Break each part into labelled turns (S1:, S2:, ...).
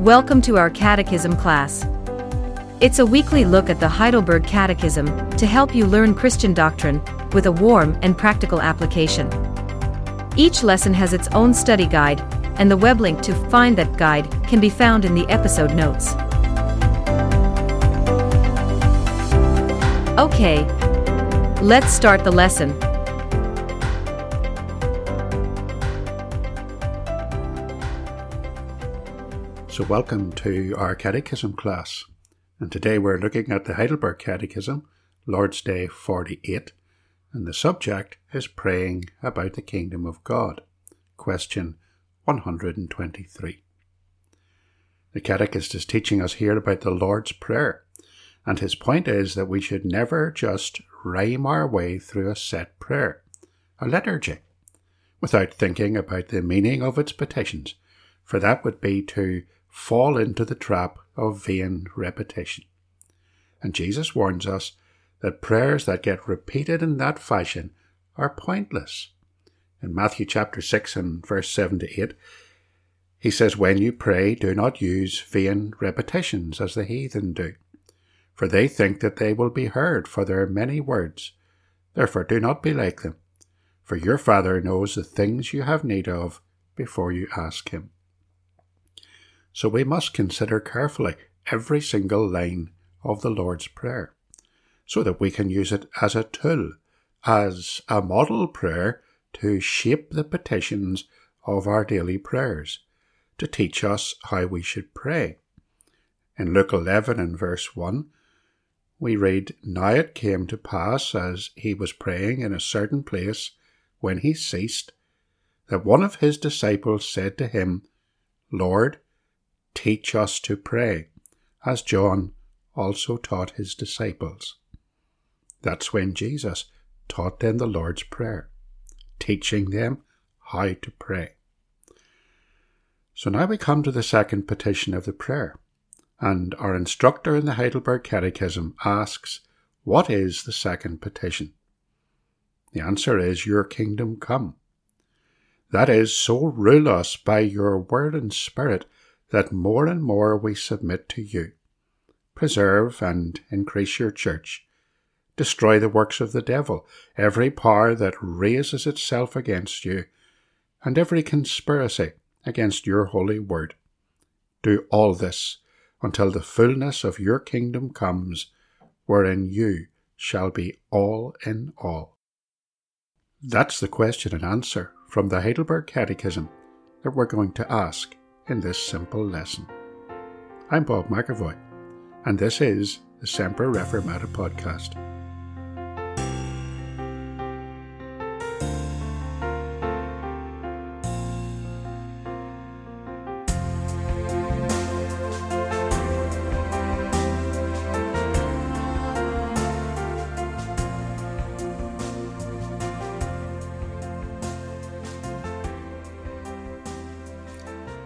S1: Welcome to our Catechism class. It's a weekly look at the Heidelberg Catechism to help you learn Christian doctrine with a warm and practical application. Each lesson has its own study guide, and the web link to find that guide can be found in the episode notes. Okay, let's start the lesson.
S2: So, welcome to our Catechism class. And today we're looking at the Heidelberg Catechism, Lord's Day 48, and the subject is praying about the kingdom of God. Question 123. The Catechist is teaching us here about the Lord's Prayer, and his point is that we should never just rhyme our way through a set prayer, a liturgy, without thinking about the meaning of its petitions, for that would be to fall into the trap of vain repetition. And Jesus warns us that prayers that get repeated in that fashion are pointless. In Matthew chapter 6 and verse 7 to 8, he says, When you pray, do not use vain repetitions as the heathen do, for they think that they will be heard for their many words. Therefore do not be like them, for your Father knows the things you have need of before you ask him. So we must consider carefully every single line of the Lord's Prayer, so that we can use it as a tool, as a model prayer to shape the petitions of our daily prayers, to teach us how we should pray. In Luke 11 and verse 1, we read, Now it came to pass as he was praying in a certain place, when he ceased, that one of his disciples said to him, Lord, teach us to pray, as John also taught his disciples. That's when Jesus taught them the Lord's Prayer, teaching them how to pray. So now we come to the second petition of the prayer, and our instructor in the Heidelberg Catechism asks, What is the second petition? The answer is, Your kingdom come. That is, so rule us by your word and spirit that more and more we submit to you. Preserve and increase your church. Destroy the works of the devil, every power that raises itself against you, and every conspiracy against your holy word. Do all this until the fullness of your kingdom comes, wherein you shall be all in all. That's the question and answer from the Heidelberg Catechism that we're going to ask in this simple lesson. I'm Bob McEvoy, and this is the Semper Reformanda podcast.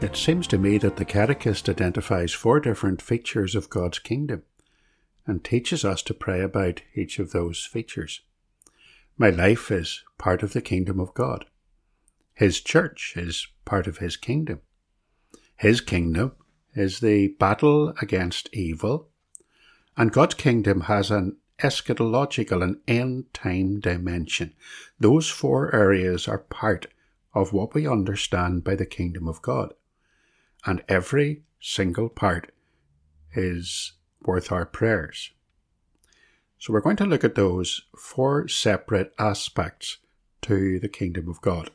S2: It seems to me that the Catechist identifies four different features of God's kingdom and teaches us to pray about each of those features. My life is part of the kingdom of God. His church is part of his kingdom. His kingdom is the battle against evil, and God's kingdom has an eschatological and end time dimension. Those four areas are part of what we understand by the kingdom of God and every single part is worth our prayers. So we're going to look at those four separate aspects to the kingdom of God.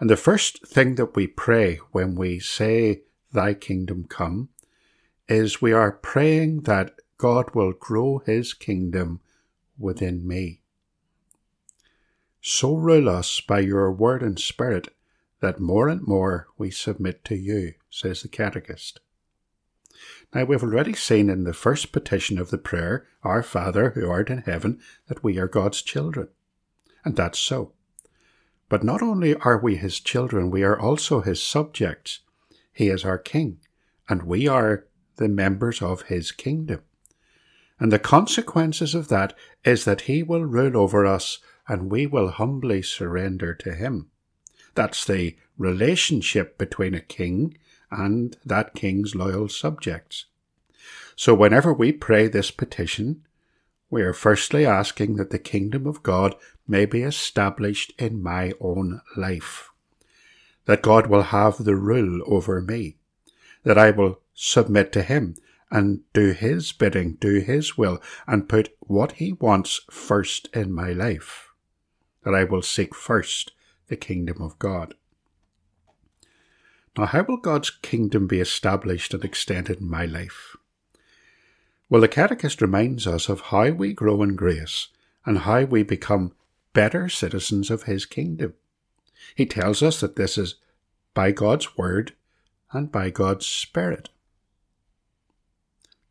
S2: And the first thing that we pray when we say, Thy kingdom come, is we are praying that God will grow his kingdom within me. So rule us by your word and spirit that more and more we submit to you, says the Catechist. Now, we've already seen in the first petition of the prayer, Our Father who art in heaven, that we are God's children. And that's so. But not only are we his children, we are also his subjects. He is our king, and we are the members of his kingdom. And the consequences of that is that he will rule over us and we will humbly surrender to him. That's the relationship between a king and that king's loyal subjects. So whenever we pray this petition, we are firstly asking that the kingdom of God may be established in my own life, that God will have the rule over me, that I will submit to Him and do His bidding, do His will, and put what He wants first in my life, that I will seek first the kingdom of God. Now, how will God's kingdom be established and extended in my life? Well, the Catechist reminds us of how we grow in grace and how we become better citizens of His kingdom. He tells us that this is by God's Word and by God's Spirit.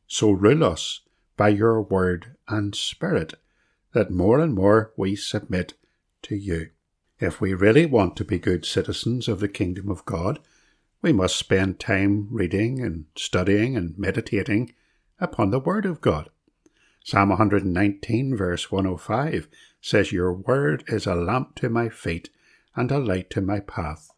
S2: So rule us by your Word and Spirit, that more and more we submit to you. If we really want to be good citizens of the kingdom of God, we must spend time reading and studying and meditating upon the Word of God. Psalm 119, verse 105 says, Your Word is a lamp to my feet and a light to my path.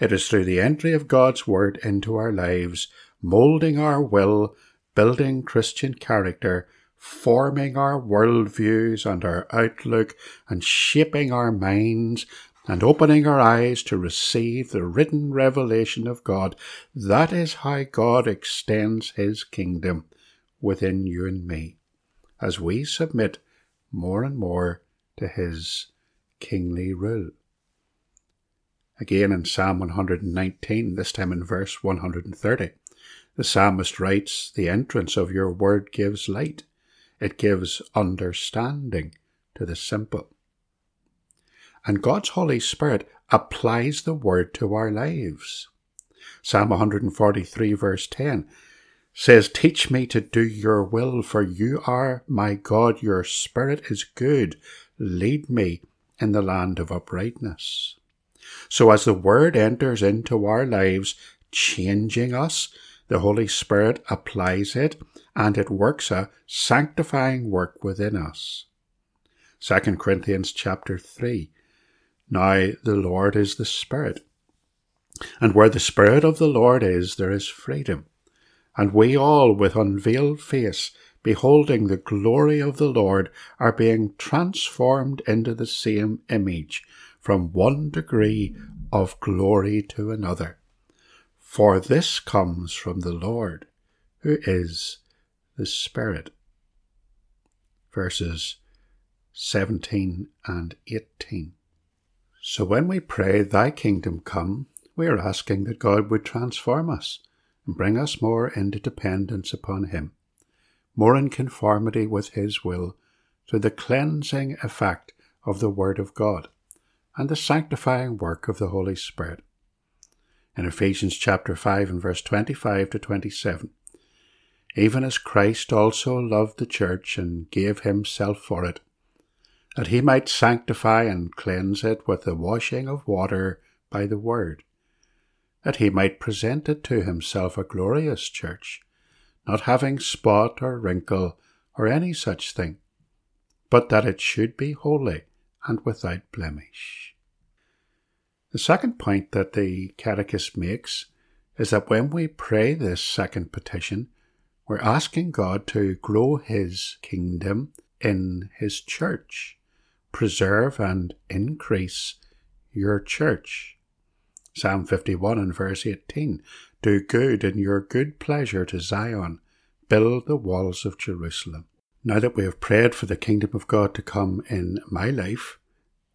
S2: It is through the entry of God's Word into our lives, moulding our will, building Christian character, forming our worldviews and our outlook, and shaping our minds and opening our eyes to receive the written revelation of God, that is how God extends His kingdom within you and me, as we submit more and more to His kingly rule. Again in Psalm 119, this time in verse 130, the psalmist writes, The entrance of your word gives light, it gives understanding to the simple and God's Holy Spirit applies the word to our lives. Psalm 143 verse 10 says, Teach me to do your will, for you are my God, your spirit is good. Lead me in the land of uprightness. So as the word enters into our lives, changing us, the Holy Spirit applies it and it works a sanctifying work within us. 2 Corinthians chapter 3 now the Lord is the Spirit. And where the Spirit of the Lord is, there is freedom. And we all, with unveiled face, beholding the glory of the Lord, are being transformed into the same image, from one degree of glory to another. For this comes from the Lord, who is the Spirit. Verses 17 and 18. So when we pray, Thy kingdom come, we are asking that God would transform us and bring us more into dependence upon Him, more in conformity with His will, through the cleansing effect of the Word of God and the sanctifying work of the Holy Spirit. In Ephesians chapter 5 and verse 25 to 27, even as Christ also loved the church and gave himself for it, that he might sanctify and cleanse it with the washing of water by the word, that he might present it to himself a glorious church, not having spot or wrinkle or any such thing, but that it should be holy and without blemish. The second point that the Catechist makes is that when we pray this second petition, we're asking God to grow His kingdom in His church preserve and increase your church. Psalm 51 and verse 18 Do good in your good pleasure to Zion, build the walls of Jerusalem. Now that we have prayed for the kingdom of God to come in my life,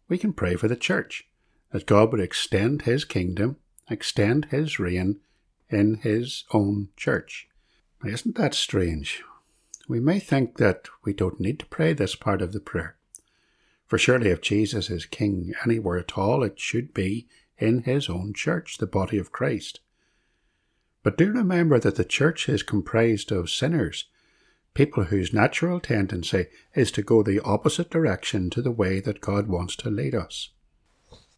S2: we can pray for the church, that God would extend his kingdom, extend his reign in his own church. Now, isn't that strange? We may think that we don't need to pray this part of the prayer. For surely if Jesus is king anywhere at all, it should be in his own church, the body of Christ. But do remember that the church is comprised of sinners, people whose natural tendency is to go the opposite direction to the way that God wants to lead us.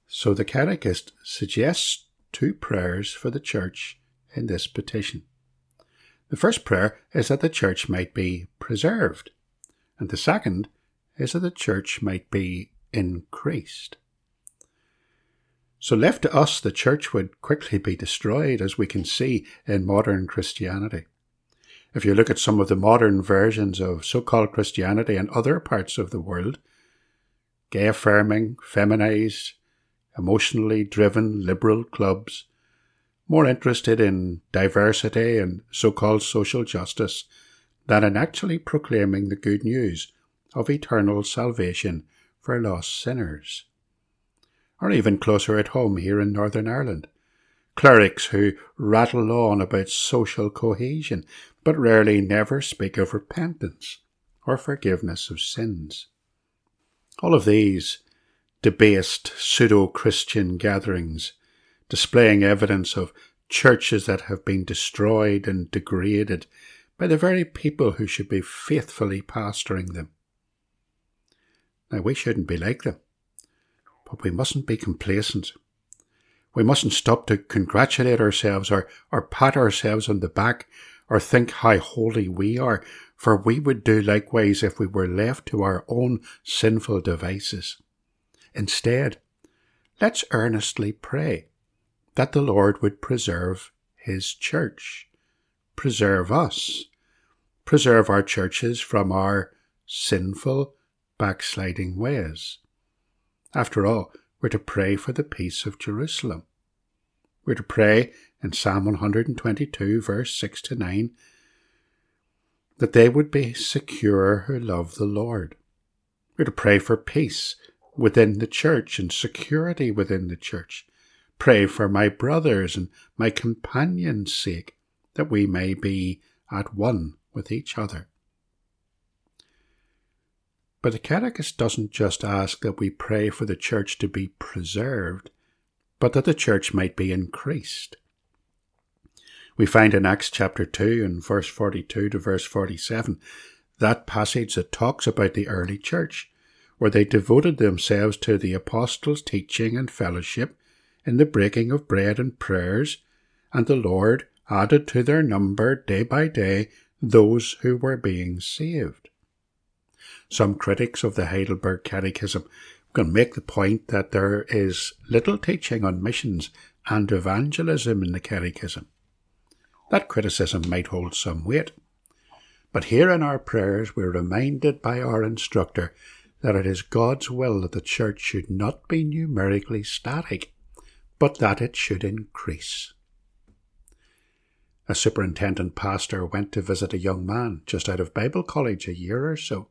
S2: So the Catechist suggests two prayers for the church in this petition. The first prayer is that the church might be preserved, and the second is that the church might be increased. So, left to us, the church would quickly be destroyed, as we can see in modern Christianity. If you look at some of the modern versions of so called Christianity in other parts of the world, gay affirming, feminized, emotionally driven liberal clubs, more interested in diversity and so called social justice than in actually proclaiming the good news of eternal salvation for lost sinners or even closer at home here in Northern Ireland. Clerics who rattle on about social cohesion, but rarely never speak of repentance or forgiveness of sins. All of these debased pseudo Christian gatherings, displaying evidence of churches that have been destroyed and degraded by the very people who should be faithfully pastoring them. We shouldn't be like them. But we mustn't be complacent. We mustn't stop to congratulate ourselves or, or pat ourselves on the back or think how holy we are, for we would do likewise if we were left to our own sinful devices. Instead, let's earnestly pray that the Lord would preserve His church, preserve us, preserve our churches from our sinful, backsliding ways. After all, we're to pray for the peace of Jerusalem. We're to pray in Psalm 122, verse 6 to 9, that they would be secure who love the Lord. We're to pray for peace within the church and security within the church. Pray for my brothers and my companions' sake, that we may be at one with each other. But the Catechist doesn't just ask that we pray for the church to be preserved, but that the church might be increased. We find in Acts chapter 2 and verse 42 to verse 47 that passage that talks about the early church, where they devoted themselves to the apostles' teaching and fellowship, in the breaking of bread and prayers, and the Lord added to their number day by day those who were being saved. Some critics of the Heidelberg Catechism can make the point that there is little teaching on missions and evangelism in the Catechism. That criticism might hold some weight. But here in our prayers, we're reminded by our instructor that it is God's will that the church should not be numerically static, but that it should increase. A superintendent pastor went to visit a young man just out of Bible college a year or so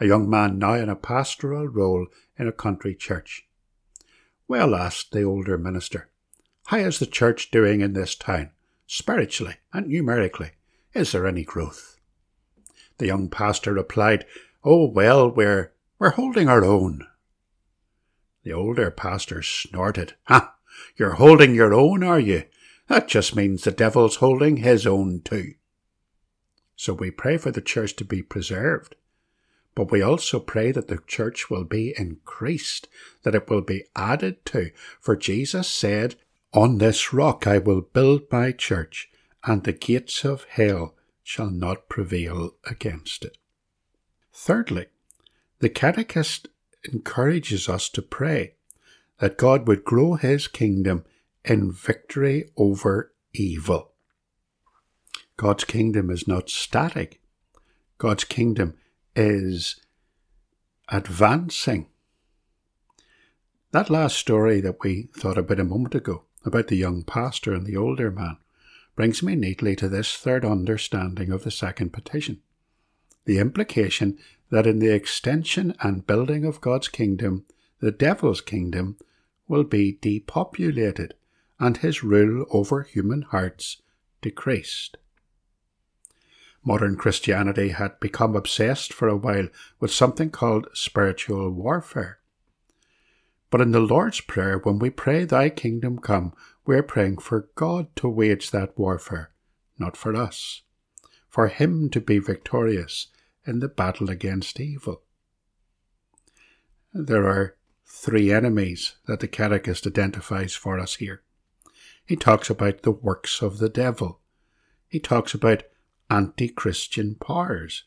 S2: a young man now in a pastoral role in a country church. Well, asked the older minister, how is the church doing in this town, spiritually and numerically? Is there any growth? The young pastor replied, Oh, well, we're, we're holding our own. The older pastor snorted, Ha! You're holding your own, are you? That just means the devil's holding his own too. So we pray for the church to be preserved but we also pray that the church will be increased, that it will be added to. For Jesus said, On this rock I will build my church, and the gates of hell shall not prevail against it. Thirdly, the Catechist encourages us to pray that God would grow his kingdom in victory over evil. God's kingdom is not static. God's kingdom is advancing. That last story that we thought about a moment ago, about the young pastor and the older man, brings me neatly to this third understanding of the second petition. The implication that in the extension and building of God's kingdom, the devil's kingdom will be depopulated and his rule over human hearts decreased. Modern Christianity had become obsessed for a while with something called spiritual warfare. But in the Lord's Prayer, when we pray, Thy kingdom come, we're praying for God to wage that warfare, not for us, for Him to be victorious in the battle against evil. There are three enemies that the Catechist identifies for us here. He talks about the works of the devil. He talks about anti Christian powers.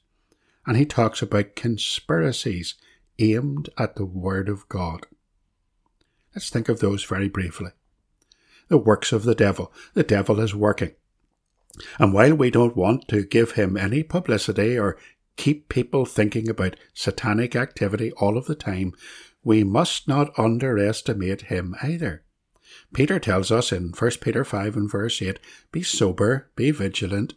S2: And he talks about conspiracies aimed at the Word of God. Let's think of those very briefly. The works of the devil. The devil is working. And while we don't want to give him any publicity or keep people thinking about satanic activity all of the time, we must not underestimate him either. Peter tells us in 1 Peter 5 and verse 8 Be sober, be vigilant,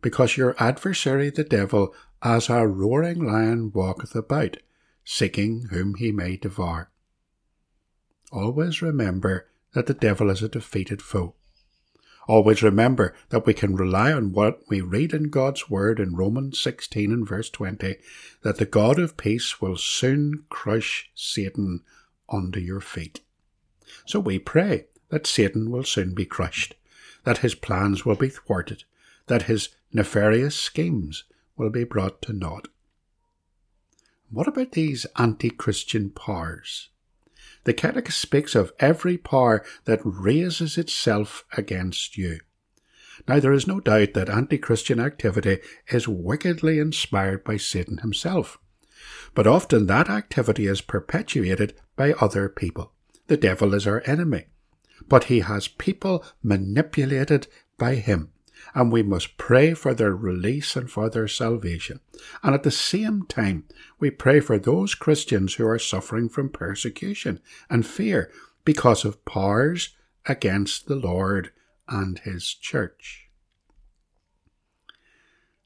S2: because your adversary the devil, as a roaring lion, walketh about, seeking whom he may devour. Always remember that the devil is a defeated foe. Always remember that we can rely on what we read in God's Word in Romans 16 and verse 20, that the God of peace will soon crush Satan under your feet. So we pray that Satan will soon be crushed, that his plans will be thwarted, that his nefarious schemes will be brought to naught. What about these anti Christian powers? The Catechism speaks of every power that raises itself against you. Now, there is no doubt that anti Christian activity is wickedly inspired by Satan himself, but often that activity is perpetuated by other people. The devil is our enemy, but he has people manipulated by him and we must pray for their release and for their salvation. And at the same time, we pray for those Christians who are suffering from persecution and fear because of powers against the Lord and His church.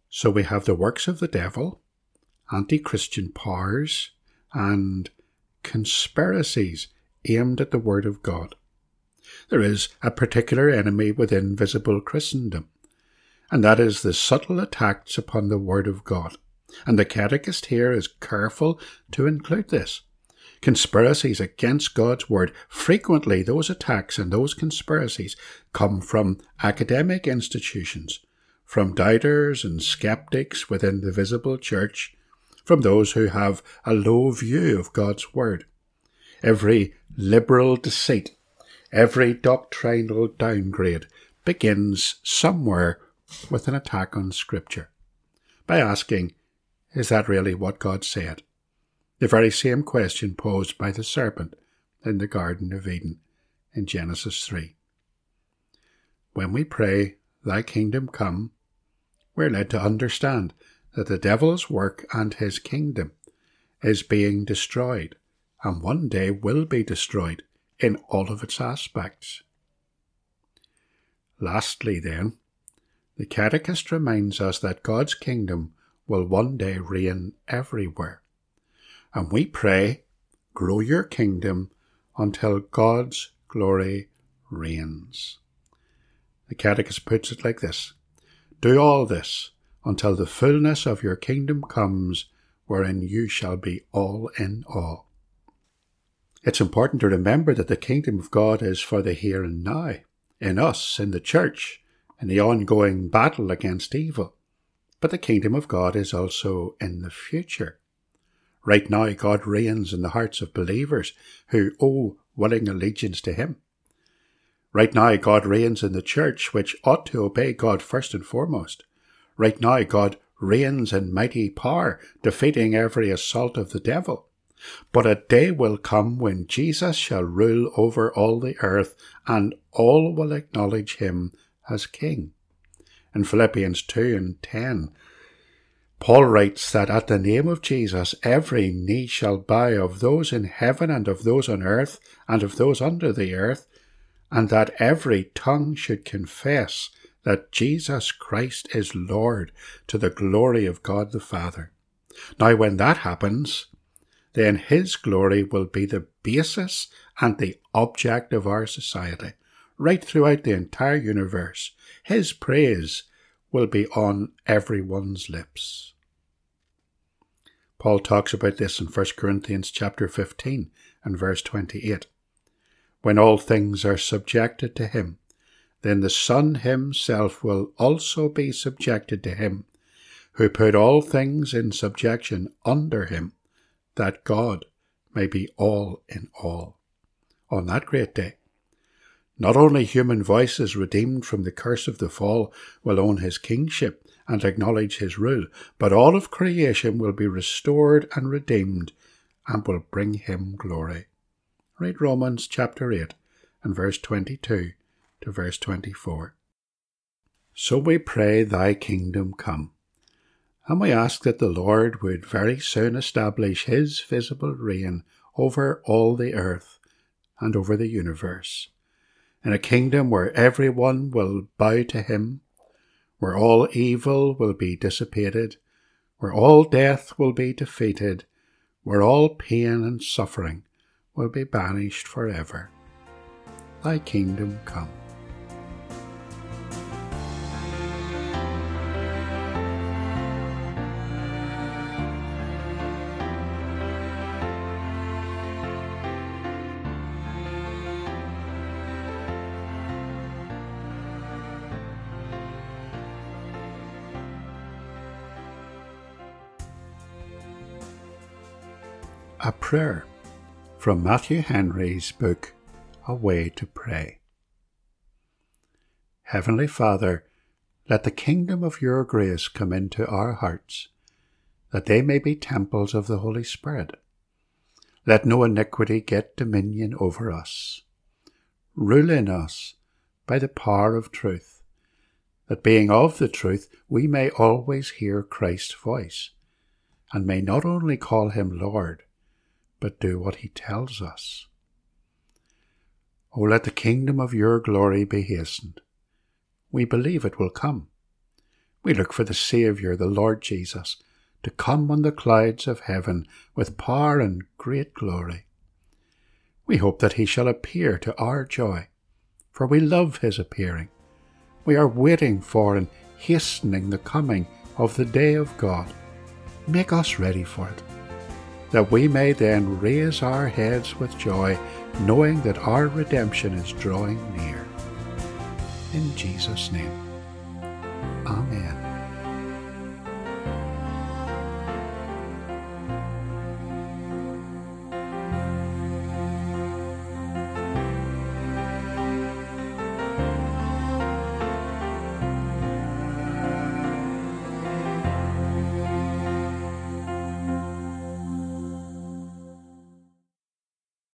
S2: So we have the works of the devil, anti Christian powers, and conspiracies aimed at the Word of God. There is a particular enemy within visible Christendom, and that is the subtle attacks upon the Word of God. And the catechist here is careful to include this. Conspiracies against God's Word. Frequently, those attacks and those conspiracies come from academic institutions, from doubters and skeptics within the visible church, from those who have a low view of God's Word. Every liberal deceit, every doctrinal downgrade begins somewhere with an attack on Scripture by asking, Is that really what God said? The very same question posed by the serpent in the Garden of Eden in Genesis 3. When we pray, Thy kingdom come, we're led to understand that the devil's work and his kingdom is being destroyed and one day will be destroyed in all of its aspects. Lastly, then, the Catechist reminds us that God's kingdom will one day reign everywhere. And we pray, grow your kingdom until God's glory reigns. The Catechist puts it like this Do all this until the fullness of your kingdom comes, wherein you shall be all in all. It's important to remember that the kingdom of God is for the here and now, in us, in the church, in the ongoing battle against evil. But the kingdom of God is also in the future. Right now, God reigns in the hearts of believers who owe willing allegiance to Him. Right now, God reigns in the church, which ought to obey God first and foremost. Right now, God reigns in mighty power, defeating every assault of the devil. But a day will come when Jesus shall rule over all the earth, and all will acknowledge him as king. In Philippians 2 and 10, Paul writes that at the name of Jesus every knee shall bow of those in heaven and of those on earth and of those under the earth, and that every tongue should confess that Jesus Christ is Lord to the glory of God the Father. Now, when that happens, then His glory will be the basis and the object of our society right throughout the entire universe. His praise will be on everyone's lips. Paul talks about this in 1 Corinthians chapter 15 and verse 28. When all things are subjected to him, then the Son himself will also be subjected to him, who put all things in subjection under him, that God may be all in all. On that great day, not only human voices redeemed from the curse of the fall will own his kingship and acknowledge his rule, but all of creation will be restored and redeemed and will bring him glory. read Romans chapter 8 and verse 22 to verse 24. So we pray, Thy kingdom come. And we ask that the Lord would very soon establish His visible reign over all the earth and over the universe, in a kingdom where everyone will bow to Him, where all evil will be dissipated, where all death will be defeated, where all pain and suffering will be banished forever. Thy kingdom come. Prayer from Matthew Henry's book, A Way to Pray. Heavenly Father, let the kingdom of your grace come into our hearts, that they may be temples of the Holy Spirit. Let no iniquity get dominion over us. Rule in us by the power of truth, that being of the truth, we may always hear Christ's voice, and may not only call him Lord, but do what he tells us. Oh, let the kingdom of your glory be hastened. We believe it will come. We look for the Saviour, the Lord Jesus, to come on the clouds of heaven with power and great glory. We hope that he shall appear to our joy, for we love his appearing. We are waiting for and hastening the coming of the day of God. Make us ready for it that we may then raise our heads with joy, knowing that our redemption is drawing near. In Jesus' name, Amen.